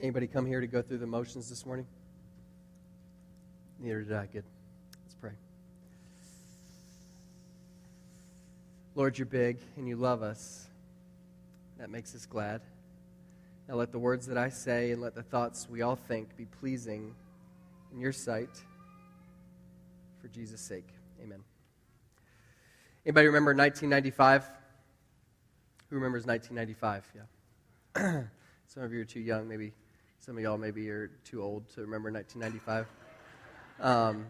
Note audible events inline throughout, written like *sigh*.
Anybody come here to go through the motions this morning? Neither did I. Good. Let's pray. Lord, you're big and you love us. That makes us glad. Now let the words that I say and let the thoughts we all think be pleasing in your sight. For Jesus' sake. Amen. Anybody remember 1995? Who remembers 1995? Yeah. *clears throat* Some of you are too young. Maybe some of y'all maybe are too old to remember 1995. Um,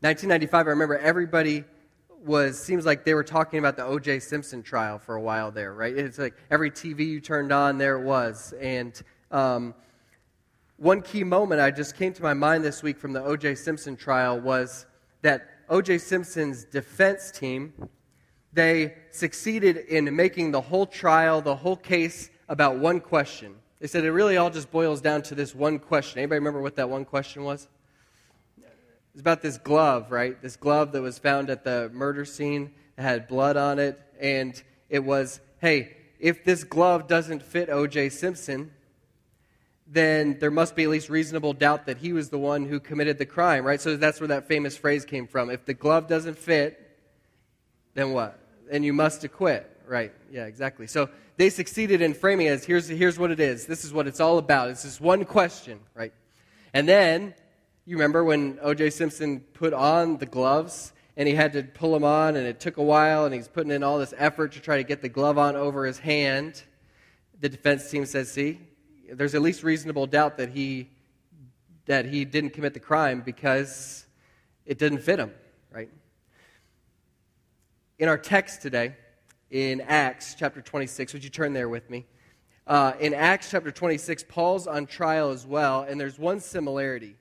1995, I remember everybody was seems like they were talking about the O.J. Simpson trial for a while there, right? It's like every TV you turned on, there it was. And um, one key moment I just came to my mind this week from the O.J. Simpson trial was that O.J. Simpson's defense team they succeeded in making the whole trial, the whole case about one question. They said it really all just boils down to this one question. Anybody remember what that one question was? It's about this glove, right? This glove that was found at the murder scene. Had blood on it. And it was, hey, if this glove doesn't fit O.J. Simpson, then there must be at least reasonable doubt that he was the one who committed the crime, right? So that's where that famous phrase came from. If the glove doesn't fit, then what? Then you must acquit, right? Yeah, exactly. So they succeeded in framing it as here's, here's what it is. This is what it's all about. It's this one question, right? And then, you remember when O.J. Simpson put on the gloves and he had to pull them on and it took a while and he's putting in all this effort to try to get the glove on over his hand. The defense team says, see, there's at least reasonable doubt that he, that he didn't commit the crime because it didn't fit him, right? In our text today, in Acts chapter 26. Would you turn there with me? Uh, in Acts chapter 26, Paul's on trial as well, and there's one similarity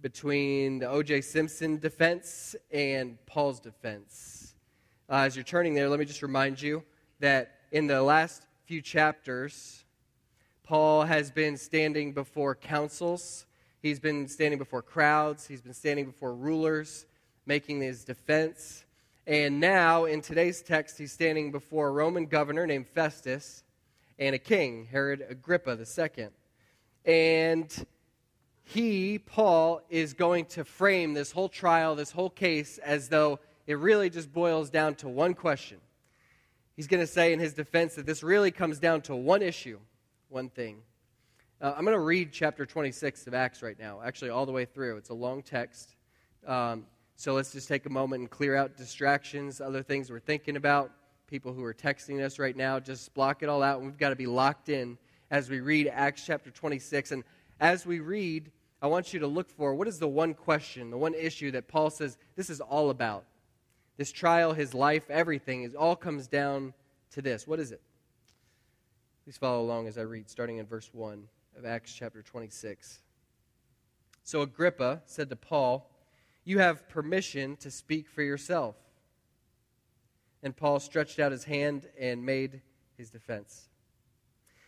between the O.J. Simpson defense and Paul's defense. Uh, as you're turning there, let me just remind you that in the last few chapters, Paul has been standing before councils, he's been standing before crowds, he's been standing before rulers, making his defense. And now, in today's text, he's standing before a Roman governor named Festus and a king, Herod Agrippa II. And he, Paul, is going to frame this whole trial, this whole case, as though it really just boils down to one question. He's going to say in his defense that this really comes down to one issue, one thing. Uh, I'm going to read chapter 26 of Acts right now, actually, all the way through. It's a long text. Um, so let's just take a moment and clear out distractions, other things we're thinking about, people who are texting us right now. Just block it all out. And we've got to be locked in as we read Acts chapter 26. And as we read, I want you to look for what is the one question, the one issue that Paul says this is all about. This trial, his life, everything, it all comes down to this. What is it? Please follow along as I read, starting in verse 1 of Acts chapter 26. So Agrippa said to Paul, you have permission to speak for yourself. And Paul stretched out his hand and made his defense.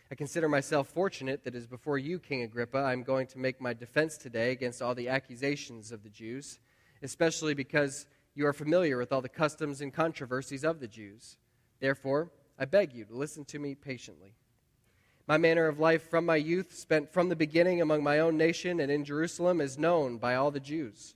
I consider myself fortunate that as before you, King Agrippa, I'm going to make my defense today against all the accusations of the Jews, especially because you are familiar with all the customs and controversies of the Jews. Therefore, I beg you to listen to me patiently. My manner of life from my youth, spent from the beginning among my own nation and in Jerusalem, is known by all the Jews.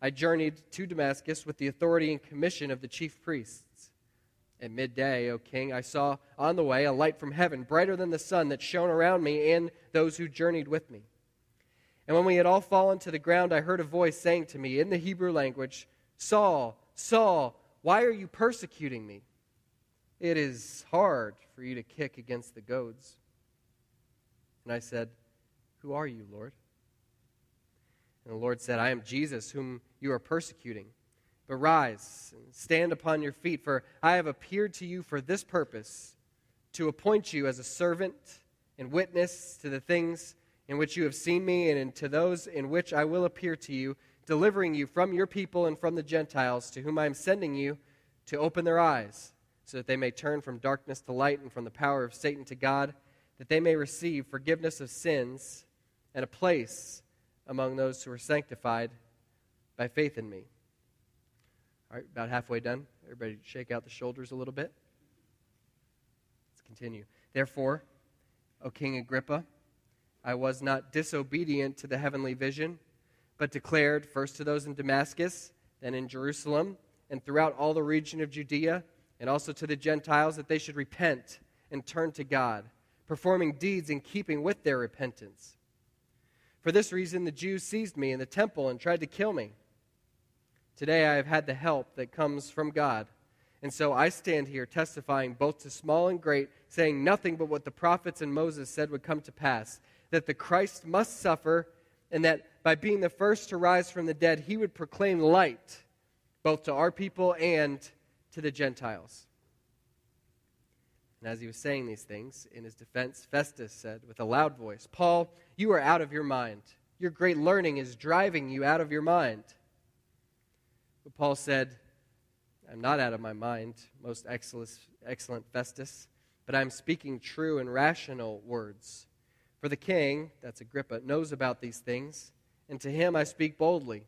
I journeyed to Damascus with the authority and commission of the chief priests. At midday, O king, I saw on the way a light from heaven, brighter than the sun, that shone around me and those who journeyed with me. And when we had all fallen to the ground, I heard a voice saying to me in the Hebrew language, Saul, Saul, why are you persecuting me? It is hard for you to kick against the goads. And I said, Who are you, Lord? And the Lord said, I am Jesus, whom you are persecuting. But rise and stand upon your feet, for I have appeared to you for this purpose to appoint you as a servant and witness to the things in which you have seen me and to those in which I will appear to you, delivering you from your people and from the Gentiles, to whom I am sending you to open their eyes, so that they may turn from darkness to light and from the power of Satan to God, that they may receive forgiveness of sins and a place among those who are sanctified by faith in me. All right, about halfway done. Everybody shake out the shoulders a little bit. Let's continue. Therefore, O King Agrippa, I was not disobedient to the heavenly vision, but declared first to those in Damascus, then in Jerusalem, and throughout all the region of Judea, and also to the Gentiles that they should repent and turn to God, performing deeds in keeping with their repentance. For this reason, the Jews seized me in the temple and tried to kill me. Today I have had the help that comes from God. And so I stand here testifying both to small and great, saying nothing but what the prophets and Moses said would come to pass that the Christ must suffer, and that by being the first to rise from the dead, he would proclaim light both to our people and to the Gentiles. And as he was saying these things, in his defense, Festus said with a loud voice, Paul, you are out of your mind. Your great learning is driving you out of your mind. But Paul said, I'm not out of my mind, most excellent, Festus, but I'm speaking true and rational words. For the king, that's Agrippa, knows about these things, and to him I speak boldly.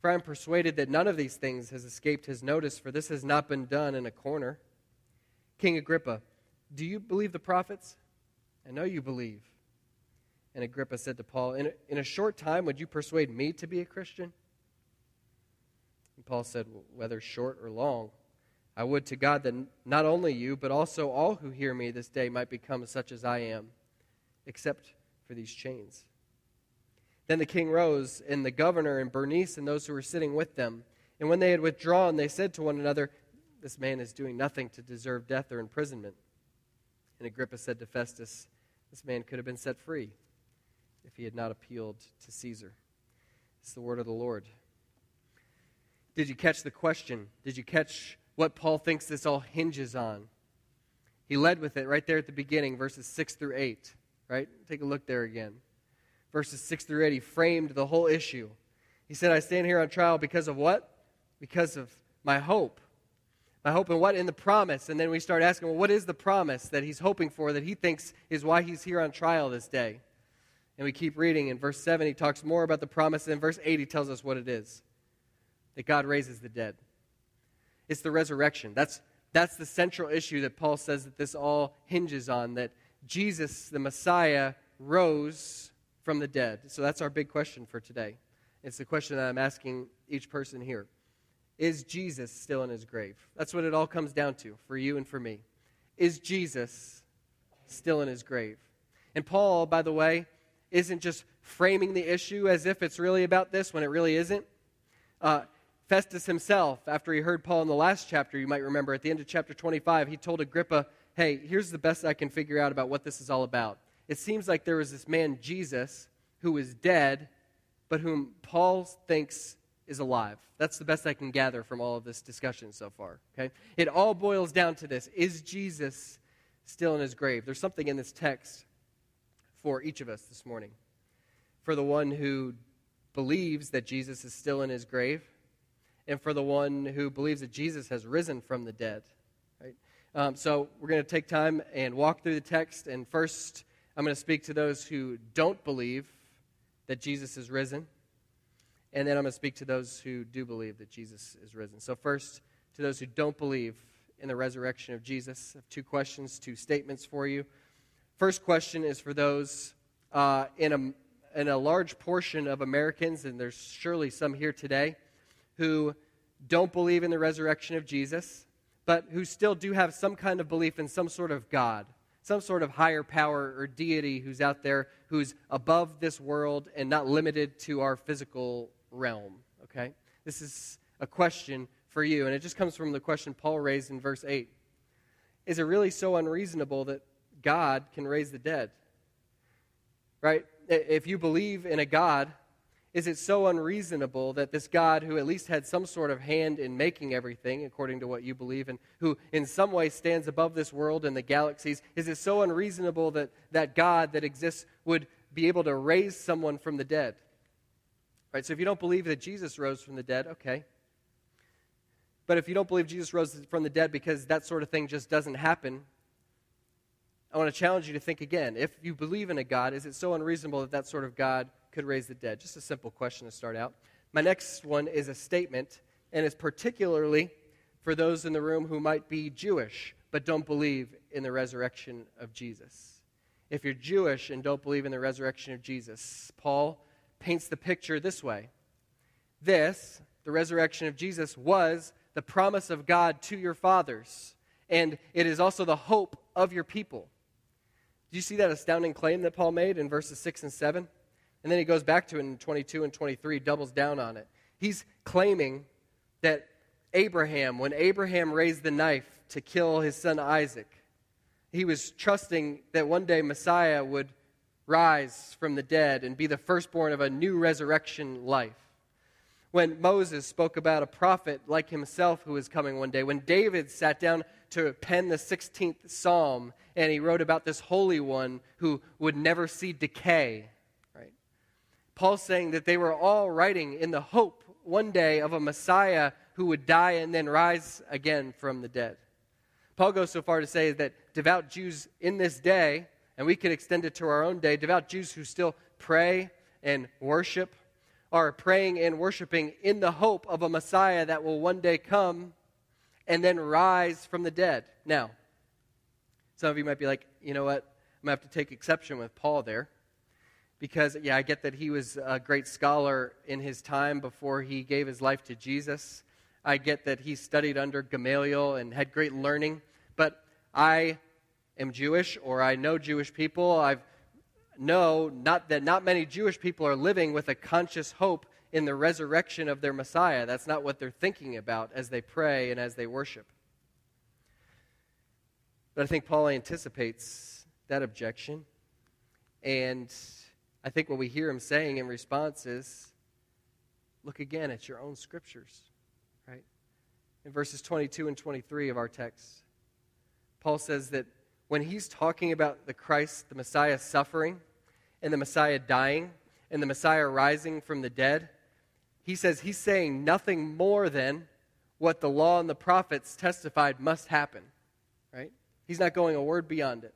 For I am persuaded that none of these things has escaped his notice, for this has not been done in a corner. King Agrippa, do you believe the prophets? I know you believe. And Agrippa said to Paul, In a, in a short time, would you persuade me to be a Christian? And Paul said, Whether short or long, I would to God that not only you, but also all who hear me this day might become such as I am, except for these chains. Then the king rose, and the governor and Bernice and those who were sitting with them. And when they had withdrawn, they said to one another, this man is doing nothing to deserve death or imprisonment. And Agrippa said to Festus, This man could have been set free if he had not appealed to Caesar. It's the word of the Lord. Did you catch the question? Did you catch what Paul thinks this all hinges on? He led with it right there at the beginning, verses 6 through 8. Right? Take a look there again. Verses 6 through 8, he framed the whole issue. He said, I stand here on trial because of what? Because of my hope. My hope in what? In the promise. And then we start asking, well, what is the promise that he's hoping for that he thinks is why he's here on trial this day? And we keep reading. In verse 7, he talks more about the promise. And in verse 8, he tells us what it is that God raises the dead. It's the resurrection. That's, that's the central issue that Paul says that this all hinges on that Jesus, the Messiah, rose from the dead. So that's our big question for today. It's the question that I'm asking each person here. Is Jesus still in his grave? That's what it all comes down to for you and for me. Is Jesus still in his grave? And Paul, by the way, isn't just framing the issue as if it's really about this when it really isn't. Uh, Festus himself, after he heard Paul in the last chapter, you might remember at the end of chapter 25, he told Agrippa, Hey, here's the best I can figure out about what this is all about. It seems like there was this man, Jesus, who was dead, but whom Paul thinks is alive. That's the best I can gather from all of this discussion so far. Okay? It all boils down to this Is Jesus still in his grave? There's something in this text for each of us this morning. For the one who believes that Jesus is still in his grave, and for the one who believes that Jesus has risen from the dead. Right? Um, so we're going to take time and walk through the text. And first, I'm going to speak to those who don't believe that Jesus is risen. And then I'm going to speak to those who do believe that Jesus is risen. So, first, to those who don't believe in the resurrection of Jesus, I have two questions, two statements for you. First question is for those uh, in, a, in a large portion of Americans, and there's surely some here today, who don't believe in the resurrection of Jesus, but who still do have some kind of belief in some sort of God, some sort of higher power or deity who's out there who's above this world and not limited to our physical realm. Okay? This is a question for you, and it just comes from the question Paul raised in verse 8. Is it really so unreasonable that God can raise the dead? Right? If you believe in a God, is it so unreasonable that this God, who at least had some sort of hand in making everything, according to what you believe, and who in some way stands above this world and the galaxies, is it so unreasonable that that God that exists would be able to raise someone from the dead? Right, so if you don't believe that Jesus rose from the dead, okay. But if you don't believe Jesus rose from the dead because that sort of thing just doesn't happen, I want to challenge you to think again. If you believe in a God, is it so unreasonable that that sort of God could raise the dead? Just a simple question to start out. My next one is a statement, and it's particularly for those in the room who might be Jewish but don't believe in the resurrection of Jesus. If you're Jewish and don't believe in the resurrection of Jesus, Paul paints the picture this way This, the resurrection of Jesus, was the promise of God to your fathers, and it is also the hope of your people. Do you see that astounding claim that Paul made in verses 6 and 7? And then he goes back to it in 22 and 23, doubles down on it. He's claiming that Abraham, when Abraham raised the knife to kill his son Isaac, he was trusting that one day Messiah would rise from the dead and be the firstborn of a new resurrection life. When Moses spoke about a prophet like himself who was coming one day, when David sat down to pen the 16th psalm and he wrote about this holy one who would never see decay right? Paul's saying that they were all writing in the hope one day of a Messiah who would die and then rise again from the dead. Paul goes so far to say that devout Jews in this day, and we could extend it to our own day, devout Jews who still pray and worship are praying and worshiping in the hope of a Messiah that will one day come and then rise from the dead. Now, some of you might be like, you know what? I'm going to have to take exception with Paul there because, yeah, I get that he was a great scholar in his time before he gave his life to Jesus. I get that he studied under Gamaliel and had great learning. But I am Jewish, or I know Jewish people. I know not that not many Jewish people are living with a conscious hope in the resurrection of their Messiah. That's not what they're thinking about as they pray and as they worship. But I think Paul anticipates that objection. And I think what we hear him saying in response is look again at your own scriptures, right? In verses 22 and 23 of our text, Paul says that when he's talking about the Christ, the Messiah suffering, and the Messiah dying, and the Messiah rising from the dead, he says he's saying nothing more than what the law and the prophets testified must happen, right? He's not going a word beyond it.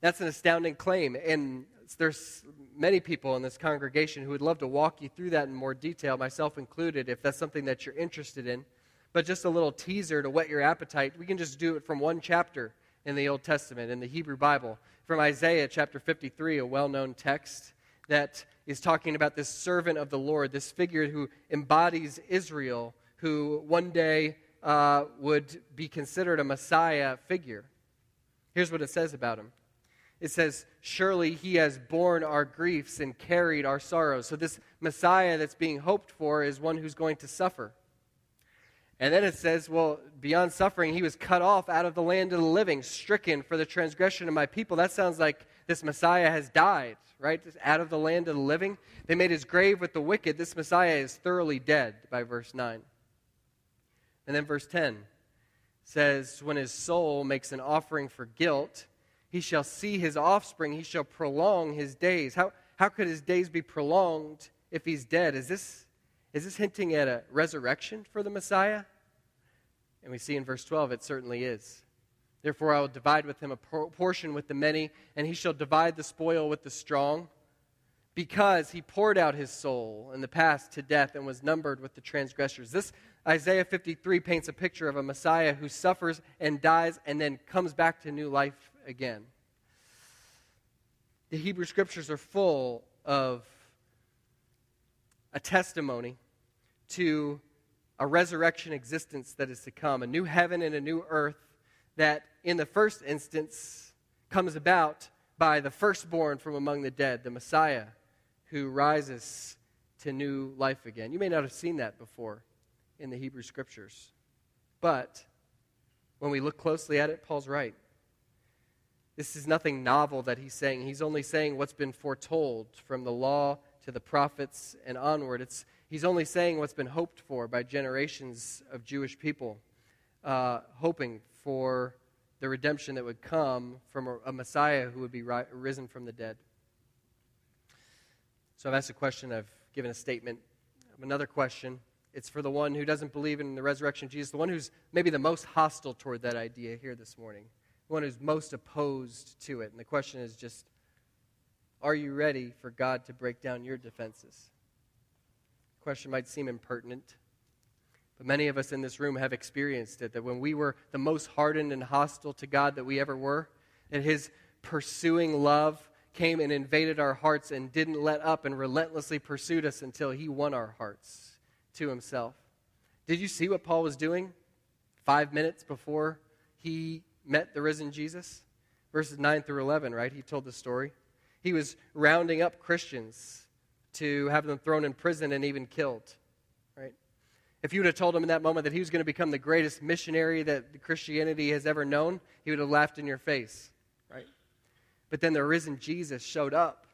That's an astounding claim. And there's many people in this congregation who would love to walk you through that in more detail, myself included, if that's something that you're interested in. But just a little teaser to whet your appetite, we can just do it from one chapter in the Old Testament, in the Hebrew Bible, from Isaiah chapter 53, a well known text that is talking about this servant of the Lord, this figure who embodies Israel, who one day uh, would be considered a Messiah figure. Here's what it says about him it says, Surely he has borne our griefs and carried our sorrows. So, this Messiah that's being hoped for is one who's going to suffer. And then it says, Well, beyond suffering, he was cut off out of the land of the living, stricken for the transgression of my people. That sounds like this Messiah has died, right? Just out of the land of the living. They made his grave with the wicked. This Messiah is thoroughly dead, by verse 9. And then verse 10 says, When his soul makes an offering for guilt, he shall see his offspring. He shall prolong his days. How, how could his days be prolonged if he's dead? Is this, is this hinting at a resurrection for the Messiah? And we see in verse 12 it certainly is. Therefore, I will divide with him a portion with the many, and he shall divide the spoil with the strong, because he poured out his soul in the past to death and was numbered with the transgressors. This Isaiah 53 paints a picture of a Messiah who suffers and dies and then comes back to new life again. The Hebrew scriptures are full of a testimony to a resurrection existence that is to come, a new heaven and a new earth that, in the first instance, comes about by the firstborn from among the dead, the Messiah, who rises to new life again. You may not have seen that before in the Hebrew Scriptures, but when we look closely at it, Paul's right. This is nothing novel that he's saying. He's only saying what's been foretold from the law to the prophets and onward. It's, he's only saying what's been hoped for by generations of Jewish people, uh, hoping for the redemption that would come from a, a Messiah who would be ri- risen from the dead. So I've asked a question, I've given a statement. Another question. It's for the one who doesn't believe in the resurrection of Jesus, the one who's maybe the most hostile toward that idea here this morning, the one who's most opposed to it. And the question is just are you ready for God to break down your defenses? Question might seem impertinent, but many of us in this room have experienced it that when we were the most hardened and hostile to God that we ever were, that His pursuing love came and invaded our hearts and didn't let up and relentlessly pursued us until He won our hearts to Himself. Did you see what Paul was doing five minutes before he met the risen Jesus? Verses 9 through 11, right? He told the story. He was rounding up Christians to have them thrown in prison and even killed. Right? If you would have told him in that moment that he was going to become the greatest missionary that Christianity has ever known, he would have laughed in your face. Right? But then the risen Jesus showed up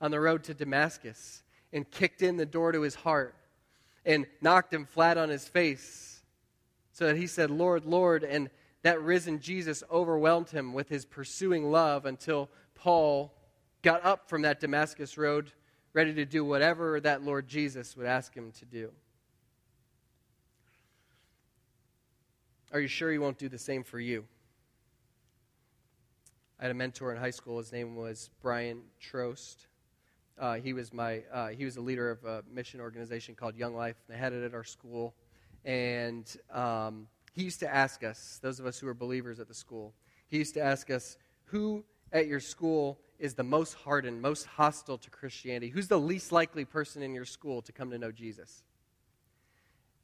on the road to Damascus and kicked in the door to his heart and knocked him flat on his face so that he said, Lord, Lord. And that risen Jesus overwhelmed him with his pursuing love until Paul got up from that Damascus road ready to do whatever that Lord Jesus would ask him to do. Are you sure he won't do the same for you? I had a mentor in high school. His name was Brian Trost. Uh, he was my uh, he was a leader of a mission organization called Young Life. They had it at our school, and um, he used to ask us, those of us who were believers at the school, he used to ask us, "Who at your school is the most hardened, most hostile to Christianity? Who's the least likely person in your school to come to know Jesus?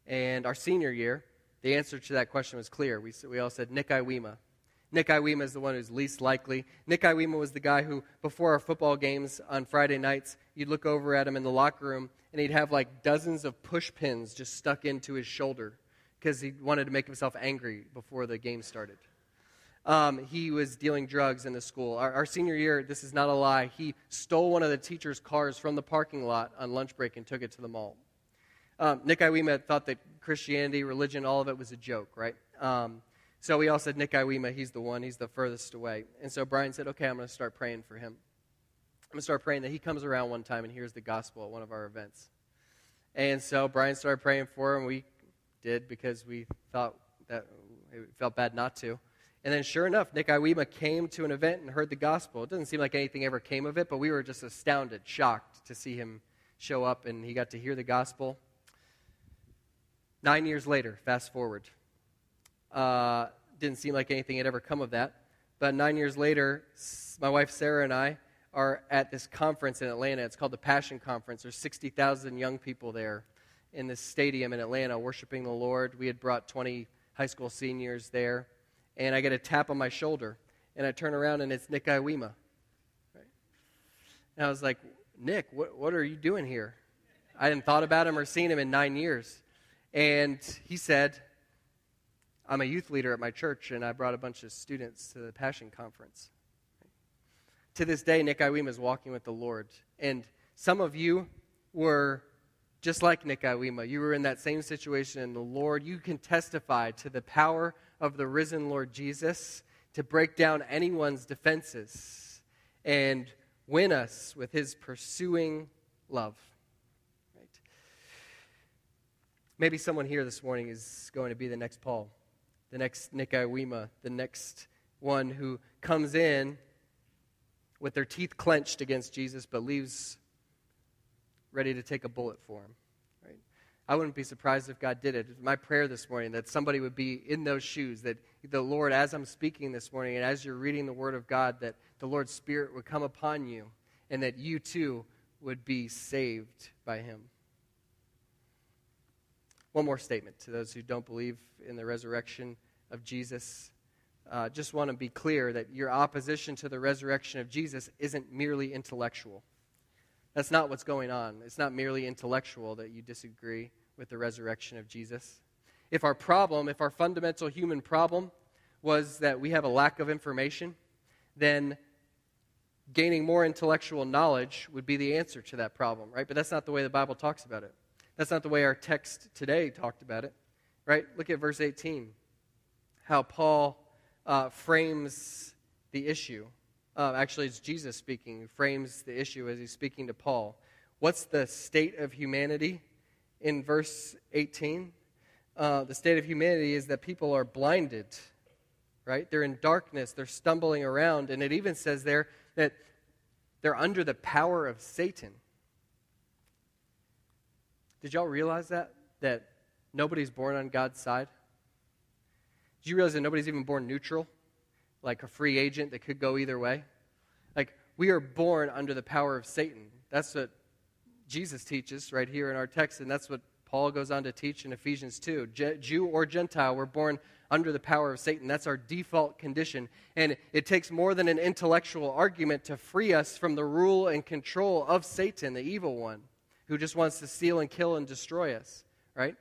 And our senior year, the answer to that question was clear. We, we all said Nick Iwema. Nick Iwema is the one who's least likely. Nick Iwema was the guy who, before our football games on Friday nights, you'd look over at him in the locker room and he'd have like dozens of push pins just stuck into his shoulder because he wanted to make himself angry before the game started um, he was dealing drugs in the school. Our, our, senior year, this is not a lie, he stole one of the teacher's cars from the parking lot on lunch break and took it to the mall. Um, Nick Iwema thought that Christianity, religion, all of it was a joke, right? Um, so we all said, Nick Iwema, he's the one, he's the furthest away. And so Brian said, okay, I'm going to start praying for him. I'm going to start praying that he comes around one time and hears the gospel at one of our events. And so Brian started praying for him. We did because we thought that it felt bad not to. And then, sure enough, Nick Iwema came to an event and heard the gospel. It doesn't seem like anything ever came of it, but we were just astounded, shocked to see him show up and he got to hear the gospel. Nine years later, fast forward. Uh, didn't seem like anything had ever come of that. But nine years later, my wife Sarah and I are at this conference in Atlanta. It's called the Passion Conference. There's 60,000 young people there in this stadium in Atlanta worshiping the Lord. We had brought 20 high school seniors there and I get a tap on my shoulder, and I turn around and it's Nick Iwema. Right? And I was like, Nick, what, what are you doing here? I hadn't thought about him or seen him in nine years. And he said, I'm a youth leader at my church, and I brought a bunch of students to the Passion Conference. To this day, Nick Iwema is walking with the Lord. And some of you were just like Nick Iwema. You were in that same situation, and the Lord, you can testify to the power of the risen Lord Jesus to break down anyone's defenses and win us with his pursuing love. Right? Maybe someone here this morning is going to be the next Paul, the next Iwema, the next one who comes in with their teeth clenched against Jesus but leaves ready to take a bullet for him. I wouldn't be surprised if God did it. It's my prayer this morning that somebody would be in those shoes, that the Lord, as I'm speaking this morning and as you're reading the Word of God, that the Lord's Spirit would come upon you and that you too would be saved by Him. One more statement to those who don't believe in the resurrection of Jesus. Uh, just want to be clear that your opposition to the resurrection of Jesus isn't merely intellectual. That's not what's going on. It's not merely intellectual that you disagree with the resurrection of Jesus. If our problem, if our fundamental human problem was that we have a lack of information, then gaining more intellectual knowledge would be the answer to that problem, right? But that's not the way the Bible talks about it. That's not the way our text today talked about it, right? Look at verse 18, how Paul uh, frames the issue. Uh, actually, it's Jesus speaking, who frames the issue as he's speaking to Paul. What's the state of humanity in verse 18? Uh, the state of humanity is that people are blinded, right? They're in darkness, they're stumbling around, and it even says there that they're under the power of Satan. Did y'all realize that? That nobody's born on God's side? Did you realize that nobody's even born neutral? Like a free agent that could go either way? Like, we are born under the power of Satan. That's what Jesus teaches right here in our text, and that's what Paul goes on to teach in Ephesians 2. Jew or Gentile, we're born under the power of Satan. That's our default condition. And it takes more than an intellectual argument to free us from the rule and control of Satan, the evil one, who just wants to steal and kill and destroy us, right?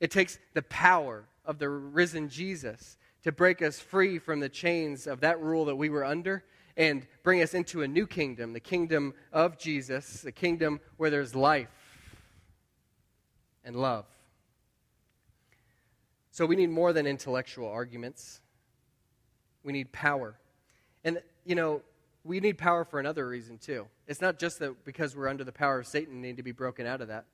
It takes the power of the risen Jesus to break us free from the chains of that rule that we were under and bring us into a new kingdom, the kingdom of Jesus, a kingdom where there's life and love. So we need more than intellectual arguments. We need power. And, you know, we need power for another reason, too. It's not just that because we're under the power of Satan, we need to be broken out of that.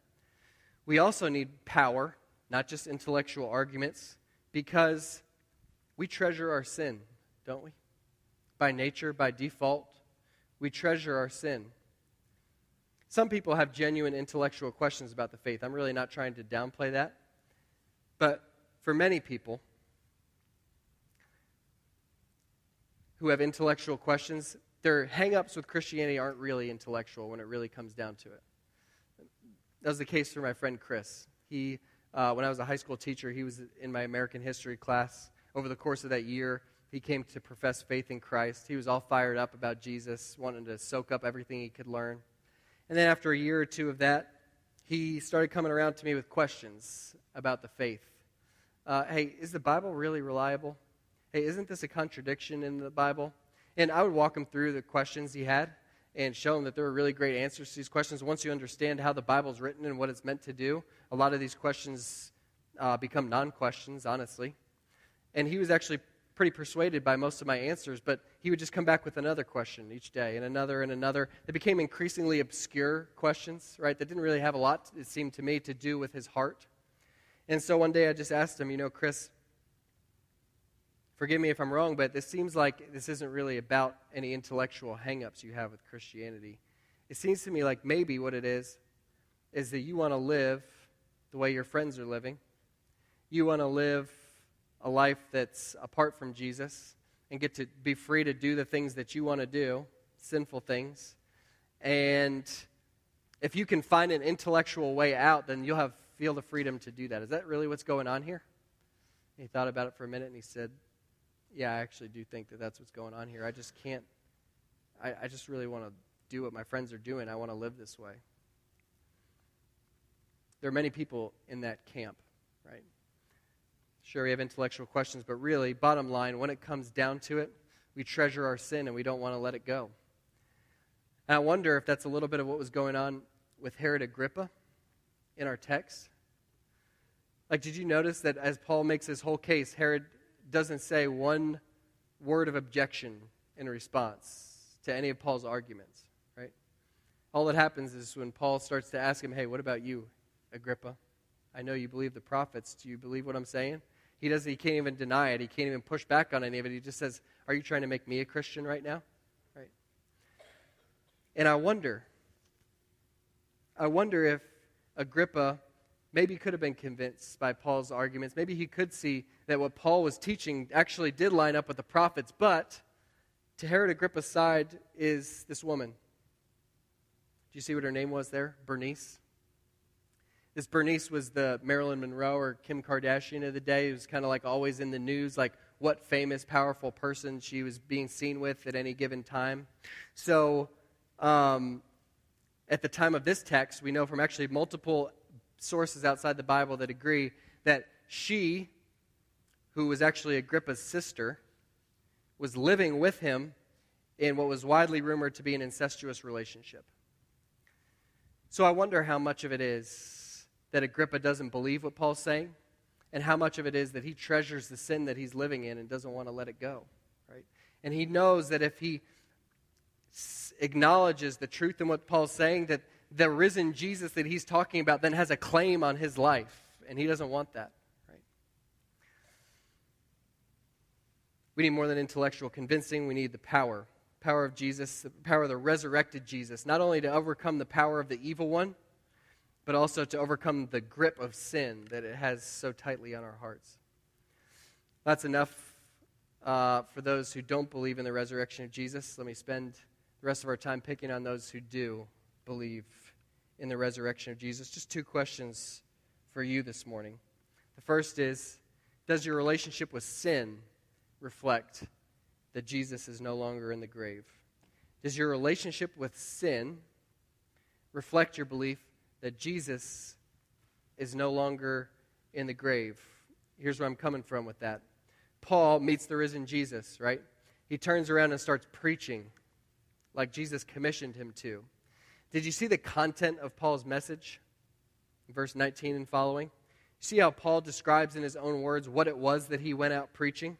We also need power, not just intellectual arguments, because we treasure our sin, don't we? By nature, by default, we treasure our sin. Some people have genuine intellectual questions about the faith. I'm really not trying to downplay that. But for many people who have intellectual questions, their hang-ups with Christianity aren't really intellectual when it really comes down to it. That was the case for my friend Chris. He, uh, when I was a high school teacher, he was in my American history class. Over the course of that year, he came to profess faith in Christ. He was all fired up about Jesus, wanting to soak up everything he could learn. And then after a year or two of that, he started coming around to me with questions about the faith uh, hey, is the Bible really reliable? Hey, isn't this a contradiction in the Bible? And I would walk him through the questions he had and show him that there were really great answers to these questions. Once you understand how the Bible's written and what it's meant to do, a lot of these questions uh, become non questions, honestly. And he was actually pretty persuaded by most of my answers, but he would just come back with another question each day and another and another. They became increasingly obscure questions, right? That didn't really have a lot, it seemed to me, to do with his heart. And so one day I just asked him, you know, Chris, forgive me if I'm wrong, but this seems like this isn't really about any intellectual hangups you have with Christianity. It seems to me like maybe what it is is that you want to live the way your friends are living. You want to live a life that's apart from Jesus and get to be free to do the things that you want to do, sinful things. And if you can find an intellectual way out, then you'll have feel the freedom to do that. Is that really what's going on here? he thought about it for a minute and he said, Yeah, I actually do think that that's what's going on here. I just can't, I, I just really want to do what my friends are doing. I want to live this way. There are many people in that camp, right? Sure, we have intellectual questions, but really, bottom line, when it comes down to it, we treasure our sin and we don't want to let it go. And I wonder if that's a little bit of what was going on with Herod Agrippa in our text. Like, did you notice that as Paul makes his whole case, Herod doesn't say one word of objection in response to any of Paul's arguments, right? All that happens is when Paul starts to ask him, hey, what about you, Agrippa? I know you believe the prophets. Do you believe what I'm saying? He doesn't, he can't even deny it. He can't even push back on any of it. He just says, Are you trying to make me a Christian right now? Right? And I wonder, I wonder if Agrippa maybe could have been convinced by Paul's arguments. Maybe he could see that what Paul was teaching actually did line up with the prophets, but to Herod Agrippa's side is this woman. Do you see what her name was there? Bernice. This Bernice was the Marilyn Monroe or Kim Kardashian of the day. It was kind of like always in the news, like what famous, powerful person she was being seen with at any given time. So, um, at the time of this text, we know from actually multiple sources outside the Bible that agree that she, who was actually Agrippa's sister, was living with him in what was widely rumored to be an incestuous relationship. So I wonder how much of it is that Agrippa doesn't believe what Paul's saying, and how much of it is that he treasures the sin that he's living in and doesn't want to let it go, right? And he knows that if he acknowledges the truth in what Paul's saying, that the risen Jesus that he's talking about then has a claim on his life, and he doesn't want that. Right? We need more than intellectual convincing, we need the power. Power of Jesus, the power of the resurrected Jesus, not only to overcome the power of the evil one, but also to overcome the grip of sin that it has so tightly on our hearts. That's enough uh, for those who don't believe in the resurrection of Jesus. Let me spend the rest of our time picking on those who do believe in the resurrection of Jesus. Just two questions for you this morning. The first is Does your relationship with sin reflect that Jesus is no longer in the grave? Does your relationship with sin reflect your belief that Jesus is no longer in the grave? Here's where I'm coming from with that. Paul meets the risen Jesus, right? He turns around and starts preaching like Jesus commissioned him to. Did you see the content of Paul's message? Verse 19 and following. See how Paul describes in his own words what it was that he went out preaching?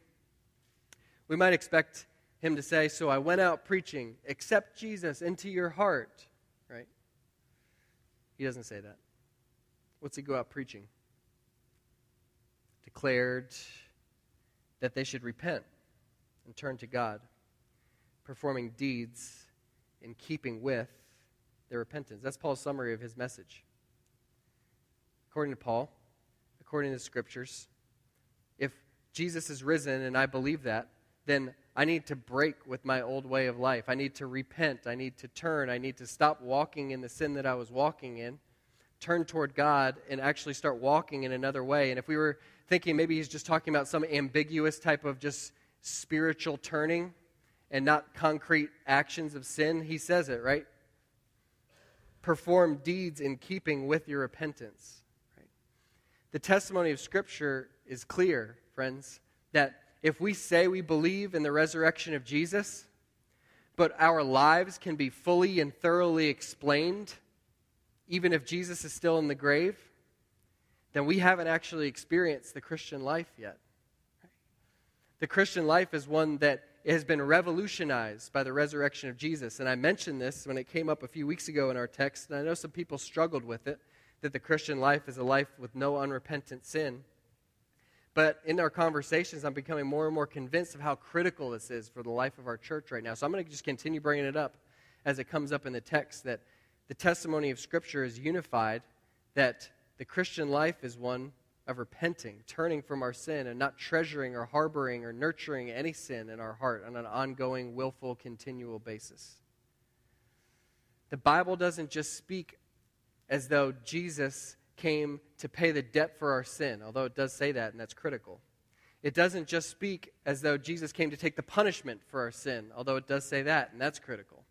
We might expect him to say, So I went out preaching, accept Jesus into your heart? He doesn't say that. What's he go out preaching? Declared that they should repent and turn to God, performing deeds in keeping with their repentance. That's Paul's summary of his message. According to Paul, according to the scriptures, if Jesus is risen and I believe that, then I need to break with my old way of life. I need to repent. I need to turn. I need to stop walking in the sin that I was walking in, turn toward God, and actually start walking in another way. And if we were thinking maybe he's just talking about some ambiguous type of just spiritual turning and not concrete actions of sin, he says it, right? perform deeds in keeping with your repentance. Right? The testimony of Scripture is clear, friends, that if we say we believe in the resurrection of Jesus, but our lives can be fully and thoroughly explained, even if Jesus is still in the grave, then we haven't actually experienced the Christian life yet. The Christian life is one that has been revolutionized by the resurrection of Jesus. And I mentioned this when it came up a few weeks ago in our text, and I know some people struggled with it that the Christian life is a life with no unrepentant sin. But in our conversations, I'm becoming more and more convinced of how critical this is for the life of our church right now. So I'm going to just continue bringing it up as it comes up in the text that the testimony of Scripture is unified, that the Christian life is one of repenting, turning from our sin, and not treasuring or harboring or nurturing any sin in our heart on an ongoing, willful, continual basis. The Bible doesn't just speak as though Jesus came to pay the debt for our sin, although it does say that, and that's critical. It doesn't just speak as though Jesus came to take the punishment for our sin, although it does say that, and that's critical.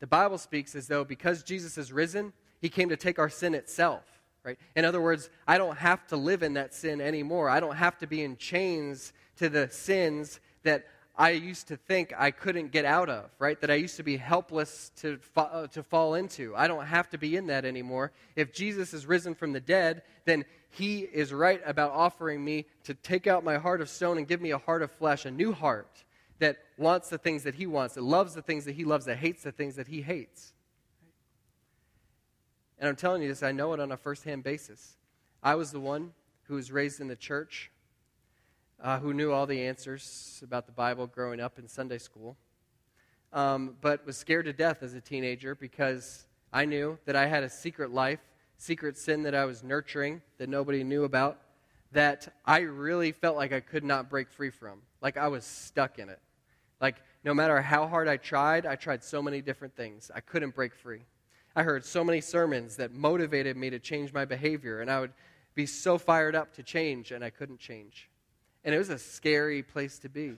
The Bible speaks as though because Jesus is risen, he came to take our sin itself. Right? In other words, I don't have to live in that sin anymore. I don't have to be in chains to the sins that I used to think I couldn't get out of, right? That I used to be helpless to, uh, to fall into. I don't have to be in that anymore. If Jesus is risen from the dead, then he is right about offering me to take out my heart of stone and give me a heart of flesh, a new heart that wants the things that he wants, that loves the things that he loves, that hates the things that he hates. And I'm telling you this, I know it on a firsthand basis. I was the one who was raised in the church, uh, who knew all the answers about the Bible growing up in Sunday school, um, but was scared to death as a teenager because I knew that I had a secret life, secret sin that I was nurturing that nobody knew about, that I really felt like I could not break free from. Like I was stuck in it. Like no matter how hard I tried, I tried so many different things, I couldn't break free. I heard so many sermons that motivated me to change my behavior, and I would be so fired up to change, and I couldn't change. And it was a scary place to be.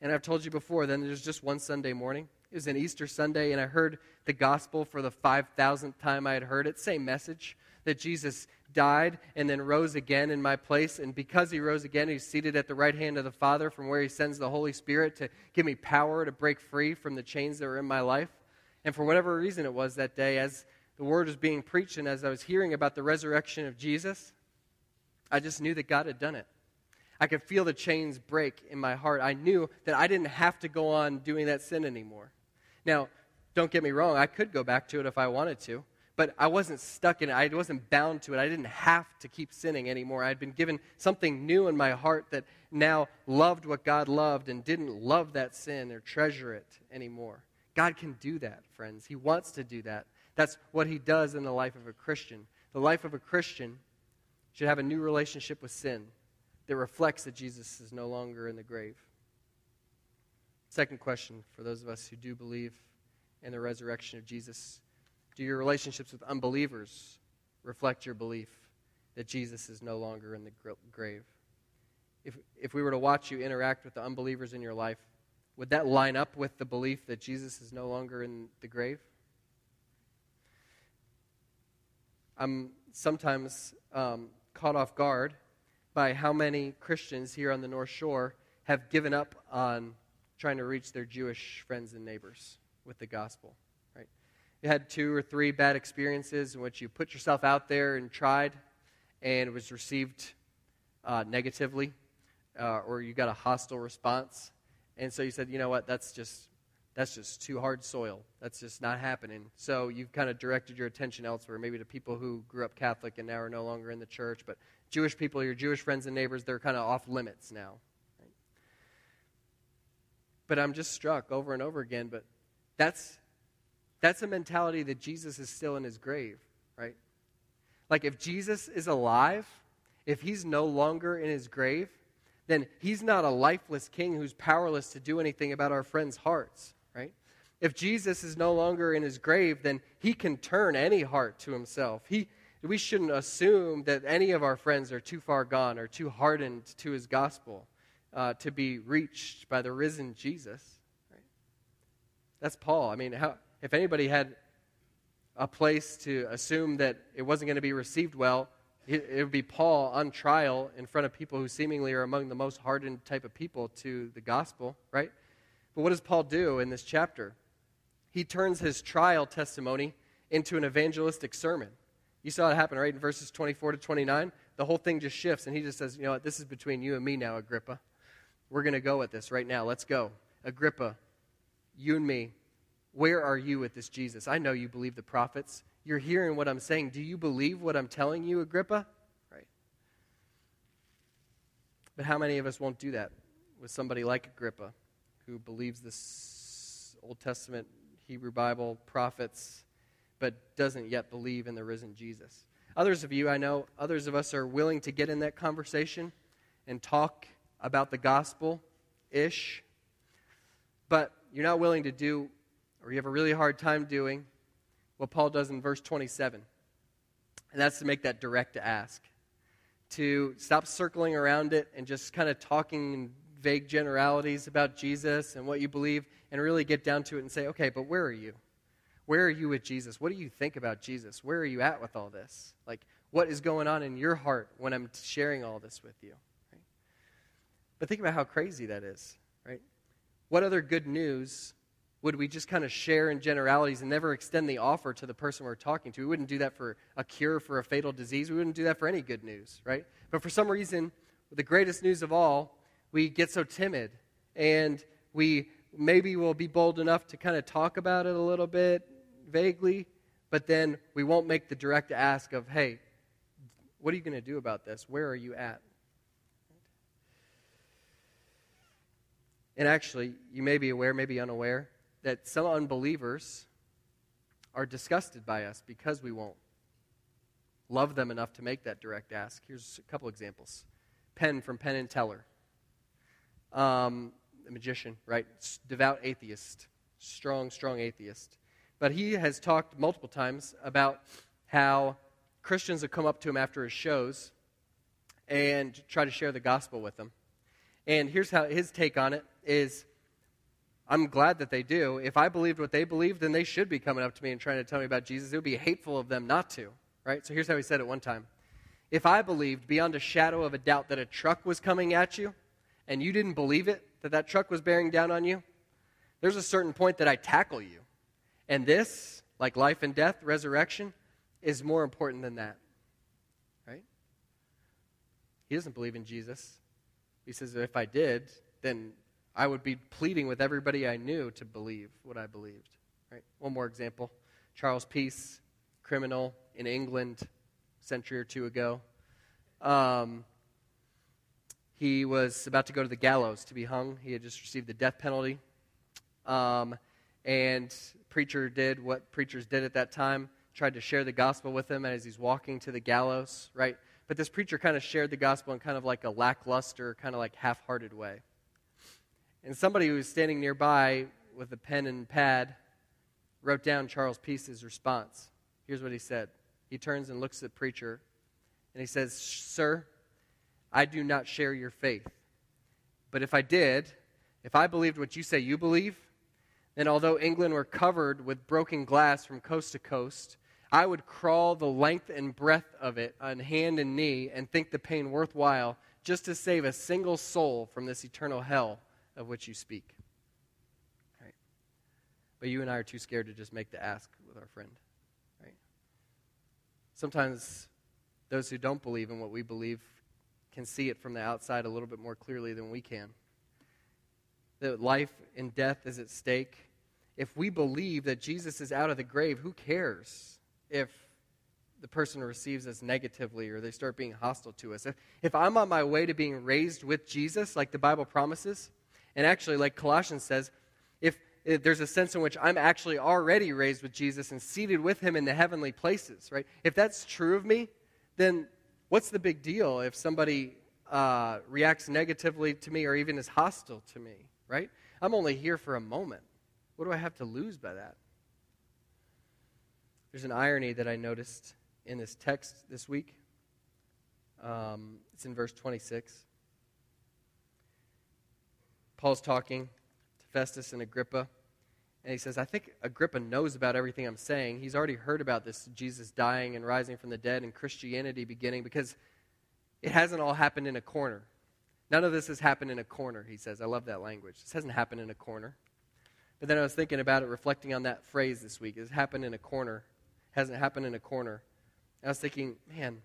And I've told you before, then there's just one Sunday morning. It was an Easter Sunday, and I heard the gospel for the 5,000th time I had heard it. Same message that Jesus died and then rose again in my place. And because he rose again, he's seated at the right hand of the Father, from where he sends the Holy Spirit to give me power to break free from the chains that were in my life. And for whatever reason it was that day, as the word was being preached and as I was hearing about the resurrection of Jesus, I just knew that God had done it. I could feel the chains break in my heart. I knew that I didn't have to go on doing that sin anymore. Now, don't get me wrong, I could go back to it if I wanted to but I wasn't stuck in it. I wasn't bound to it. I didn't have to keep sinning anymore. I had been given something new in my heart that now loved what God loved and didn't love that sin or treasure it anymore. God can do that, friends. He wants to do that. That's what He does in the life of a Christian. The life of a Christian should have a new relationship with sin that reflects that Jesus is no longer in the grave. Second question for those of us who do believe in the resurrection of Jesus do your relationships with unbelievers reflect your belief that Jesus is no longer in the grave? If, if we were to watch you interact with the unbelievers in your life, would that line up with the belief that Jesus is no longer in the grave? I'm sometimes um, caught off guard by how many Christians here on the North Shore have given up on trying to reach their Jewish friends and neighbors with the gospel right? you had two or three bad experiences in which you put yourself out there and tried and was received uh, negatively uh, or you got a hostile response. And so you said you know what? That's just that's just too hard soil. That's just not happening. So you've kind of directed your attention elsewhere maybe to people who grew up catholic and now are no longer in the church but jewish people your jewish friends and neighbors they're kind of off limits now but i'm just struck over and over again but that's that's a mentality that Jesus is still in his grave, right? Like if Jesus is alive, if he's no longer in his grave, then he's not a lifeless king who's powerless to do anything about our friends' hearts, right? If Jesus is no longer in his grave, then he can turn any heart to himself. He, we shouldn't assume that any of our friends are too far gone or too hardened to his gospel uh, to be reached by the risen Jesus. Right? That's Paul. I mean, how, if anybody had a place to assume that it wasn't going to be received well, it, it would be Paul on trial in front of people who seemingly are among the most hardened type of people to the gospel, right? But what does Paul do in this chapter? He turns his trial testimony into an evangelistic sermon. You saw it happen, right, in verses 24 to 29. The whole thing just shifts, and he just says, You know what? This is between you and me now, Agrippa. We're going to go at this right now. Let's go. Agrippa, you and me, where are you with this Jesus? I know you believe the prophets. You're hearing what I'm saying. Do you believe what I'm telling you, Agrippa? Right. But how many of us won't do that with somebody like Agrippa who believes this Old Testament Hebrew Bible prophets but doesn't yet believe in the risen Jesus? Others of you, I know, others of us are willing to get in that conversation and talk about the gospel ish, but you're not willing to do or you have a really hard time doing what Paul does in verse 27. And that's to make that direct to ask. To stop circling around it and just kind of talking in vague generalities about Jesus and what you believe and really get down to it and say, okay, but where are you? Where are you with Jesus? What do you think about Jesus? Where are you at with all this? Like, what is going on in your heart when I'm sharing all this with you? Right? But think about how crazy that is, right? What other good news would we just kind of share in generalities and never extend the offer to the person we're talking to? We wouldn't do that for a cure for a fatal disease. We wouldn't do that for any good news, right? But for some reason, the greatest news of all, we get so timid and we maybe will be bold enough to kind of talk about it a little bit vaguely, but then we won't make the direct ask of, hey, what are you going to do about this? Where are you at? And actually, you may be aware, maybe unaware, that some unbelievers are disgusted by us because we won't love them enough to make that direct ask. Here's a couple examples Penn from Penn and Teller, um, a magician, right? Devout atheist, strong, strong atheist. But he has talked multiple times about how Christians have come up to him after his shows and try to share the gospel with them. And here's how his take on it is I'm glad that they do. If I believed what they believed, then they should be coming up to me and trying to tell me about Jesus. It would be hateful of them not to, right? So here's how he said it one time. If I believed beyond a shadow of a doubt that a truck was coming at you and you didn't believe it, that that truck was bearing down on you, there's a certain point that I tackle you. And this, like life and death, resurrection, is more important than that. Right? He doesn't believe in Jesus. He says, if I did, then I would be pleading with everybody I knew to believe what I believed. Right? One more example Charles Peace, criminal in England, a century or two ago. Um, he was about to go to the gallows to be hung. He had just received the death penalty. Um, and preacher did what preachers did at that time tried to share the gospel with him as he's walking to the gallows, right? But this preacher kind of shared the gospel in kind of like a lackluster, kind of like half hearted way. And somebody who was standing nearby with a pen and pad wrote down Charles Peace's response. Here's what he said. He turns and looks at the preacher and he says, Sir, I do not share your faith. But if I did, if I believed what you say you believe, then although England were covered with broken glass from coast to coast, I would crawl the length and breadth of it on hand and knee and think the pain worthwhile just to save a single soul from this eternal hell of which you speak. Right? But you and I are too scared to just make the ask with our friend. Right? Sometimes those who don't believe in what we believe can see it from the outside a little bit more clearly than we can. That life and death is at stake. If we believe that Jesus is out of the grave, who cares if the person receives us negatively or they start being hostile to us? If, if I'm on my way to being raised with Jesus, like the Bible promises, and actually, like Colossians says, if, if there's a sense in which I'm actually already raised with Jesus and seated with him in the heavenly places, right? If that's true of me, then what's the big deal if somebody uh, reacts negatively to me or even is hostile to me, right? I'm only here for a moment. What do I have to lose by that? There's an irony that I noticed in this text this week. Um, it's in verse 26. Paul's talking to Festus and Agrippa, and he says, I think Agrippa knows about everything I'm saying. He's already heard about this Jesus dying and rising from the dead and Christianity beginning because it hasn't all happened in a corner. None of this has happened in a corner, he says. I love that language. This hasn't happened in a corner. But then I was thinking about it, reflecting on that phrase this week. It's happened in a corner. Hasn't happened in a corner. And I was thinking, man,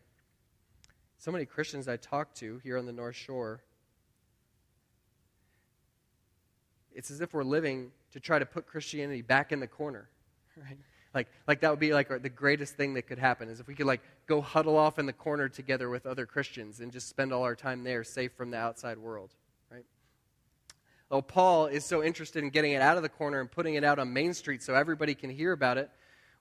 so many Christians I talk to here on the North Shore it's as if we're living to try to put Christianity back in the corner, *laughs* right? Like, like that would be like the greatest thing that could happen is if we could like go huddle off in the corner together with other Christians and just spend all our time there, safe from the outside world? Well, Paul is so interested in getting it out of the corner and putting it out on Main Street so everybody can hear about it.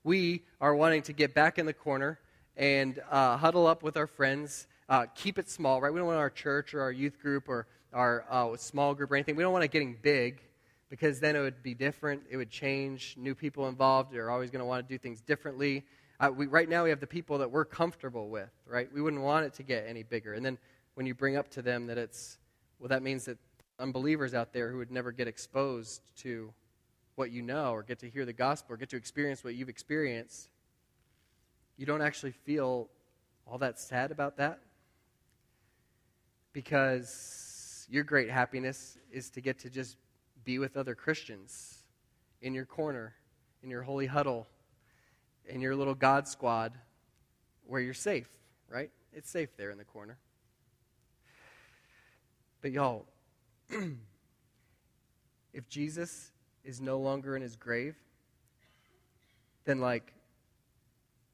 We are wanting to get back in the corner and uh, huddle up with our friends, uh, keep it small, right? We don't want our church or our youth group or our uh, small group or anything. We don't want it getting big because then it would be different. It would change. New people involved are always going to want to do things differently. Uh, we, right now, we have the people that we're comfortable with, right? We wouldn't want it to get any bigger. And then when you bring up to them that it's, well, that means that unbelievers out there who would never get exposed to what you know or get to hear the gospel or get to experience what you've experienced, you don't actually feel all that sad about that because your great happiness is to get to just be with other Christians in your corner, in your holy huddle, in your little God squad where you're safe, right? It's safe there in the corner. But y'all, *clears throat* if Jesus is no longer in his grave, then like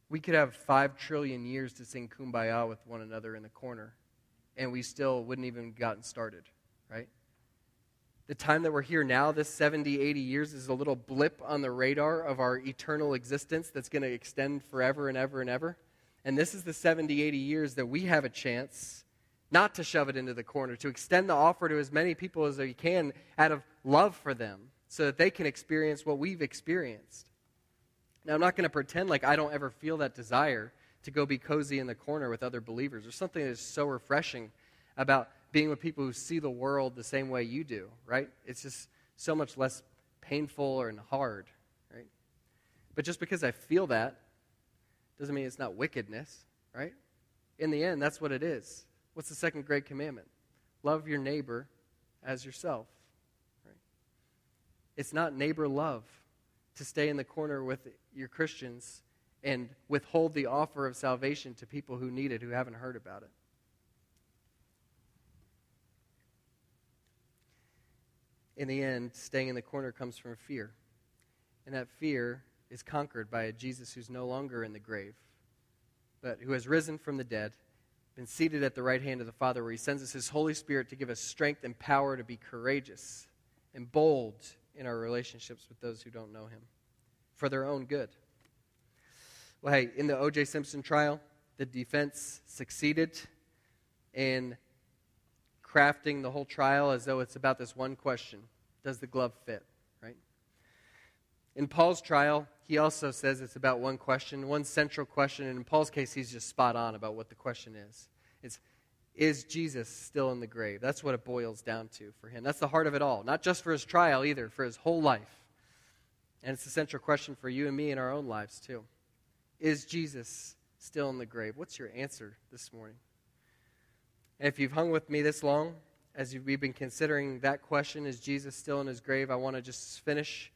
we could have five trillion years to sing kumbaya with one another in the corner, and we still wouldn't even gotten started, right? The time that we're here now, this 70, 80 years, is a little blip on the radar of our eternal existence that's going to extend forever and ever and ever. And this is the 70, 80 years that we have a chance not to shove it into the corner, to extend the offer to as many people as we can out of love for them so that they can experience what we've experienced. Now, I'm not going to pretend like I don't ever feel that desire to go be cozy in the corner with other believers. There's something that is so refreshing about being with people who see the world the same way you do, right? It's just so much less painful and hard, right? But just because I feel that doesn't mean it's not wickedness, right? In the end, that's what it is. What's the second great commandment? Love your neighbor as yourself. Right? It's not neighbor love to stay in the corner with your Christians and withhold the offer of salvation to people who need it, who haven't heard about it. In the end, staying in the corner comes from fear. And that fear is conquered by a Jesus who's no longer in the grave, but who has risen from the dead, been seated at the right hand of the Father, where he sends us his Holy Spirit to give us strength and power to be courageous and bold in our relationships with those who don't know him for their own good. Well, hey, in the O.J. Simpson trial, the defense succeeded in crafting the whole trial as though it's about this one question Does the glove fit? In Paul's trial, he also says it's about one question, one central question. And in Paul's case, he's just spot on about what the question is. It's, is Jesus still in the grave? That's what it boils down to for him. That's the heart of it all. Not just for his trial either, for his whole life. And it's a central question for you and me in our own lives, too. Is Jesus still in the grave? What's your answer this morning? And if you've hung with me this long, as we've been considering that question, is Jesus still in his grave? I want to just finish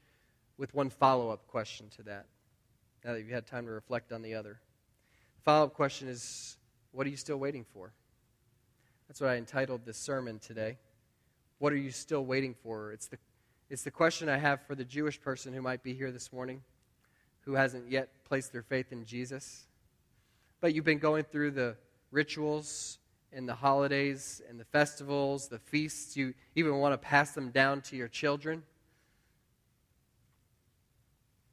with one follow up question to that, now that you've had time to reflect on the other. The follow up question is what are you still waiting for? That's what I entitled this sermon today. What are you still waiting for? It's the, it's the question I have for the Jewish person who might be here this morning who hasn't yet placed their faith in Jesus. But you've been going through the rituals and the holidays and the festivals, the feasts. You even want to pass them down to your children.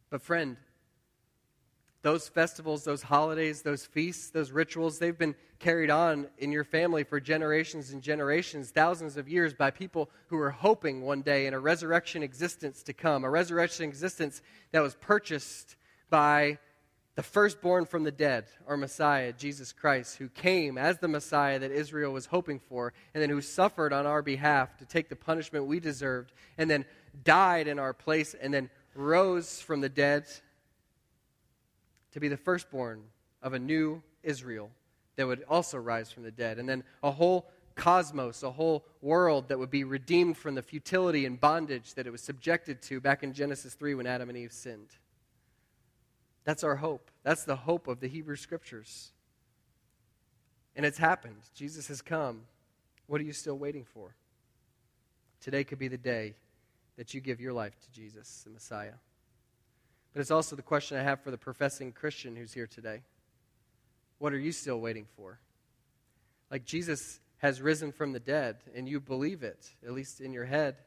But, friend, those festivals, those holidays, those feasts, those rituals, they've been carried on in your family for generations and generations, thousands of years, by people who were hoping one day in a resurrection existence to come, a resurrection existence that was purchased by the firstborn from the dead, our Messiah, Jesus Christ, who came as the Messiah that Israel was hoping for, and then who suffered on our behalf to take the punishment we deserved, and then died in our place, and then rose from the dead to be the firstborn of a new Israel that would also rise from the dead, and then a whole cosmos, a whole world that would be redeemed from the futility and bondage that it was subjected to back in Genesis 3 when Adam and Eve sinned. That's our hope. That's the hope of the Hebrew Scriptures. And it's happened. Jesus has come. What are you still waiting for? Today could be the day that you give your life to Jesus, the Messiah. But it's also the question I have for the professing Christian who's here today. What are you still waiting for? Like Jesus has risen from the dead, and you believe it, at least in your head.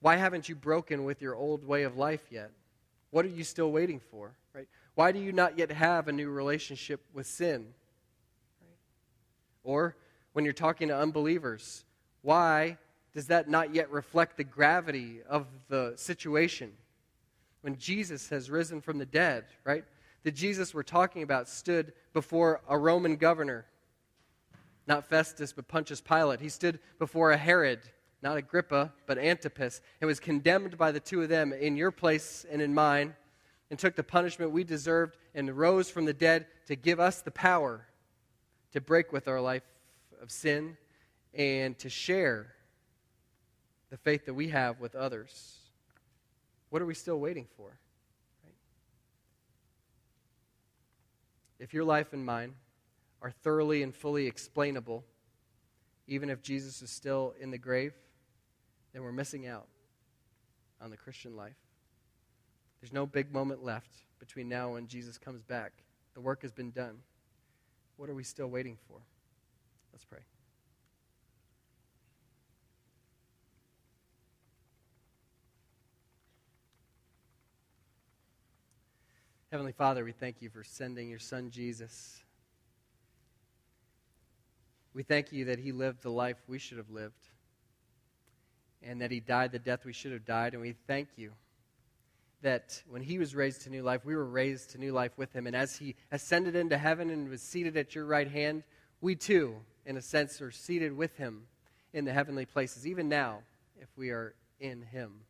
Why haven't you broken with your old way of life yet? What are you still waiting for? Right? Why do you not yet have a new relationship with sin? Right? Or when you're talking to unbelievers, why does that not yet reflect the gravity of the situation? When Jesus has risen from the dead, right? The Jesus we're talking about stood before a Roman governor, not Festus, but Pontius Pilate. He stood before a Herod not Agrippa, but Antipas, and was condemned by the two of them in your place and in mine, and took the punishment we deserved and rose from the dead to give us the power to break with our life of sin and to share the faith that we have with others. What are we still waiting for? Right? If your life and mine are thoroughly and fully explainable, even if Jesus is still in the grave, then we're missing out on the Christian life. There's no big moment left between now and Jesus comes back. The work has been done. What are we still waiting for? Let's pray. Heavenly Father, we thank you for sending your Son Jesus. We thank you that he lived the life we should have lived and that he died the death we should have died. And we thank you that when he was raised to new life, we were raised to new life with him. And as he ascended into heaven and was seated at your right hand, we too, in a sense, are seated with him in the heavenly places, even now, if we are in him.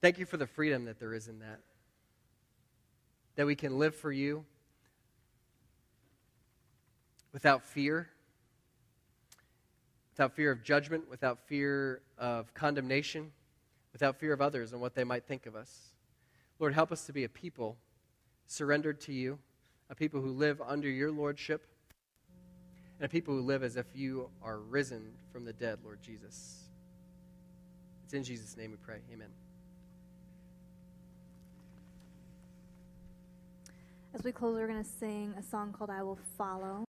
Thank you for the freedom that there is in that. That we can live for you without fear, without fear of judgment, without fear of condemnation without fear of others and what they might think of us. Lord, help us to be a people surrendered to you, a people who live under your lordship, and a people who live as if you are risen from the dead, Lord Jesus. It's in Jesus' name we pray. Amen. As we close, we're going to sing a song called I Will Follow.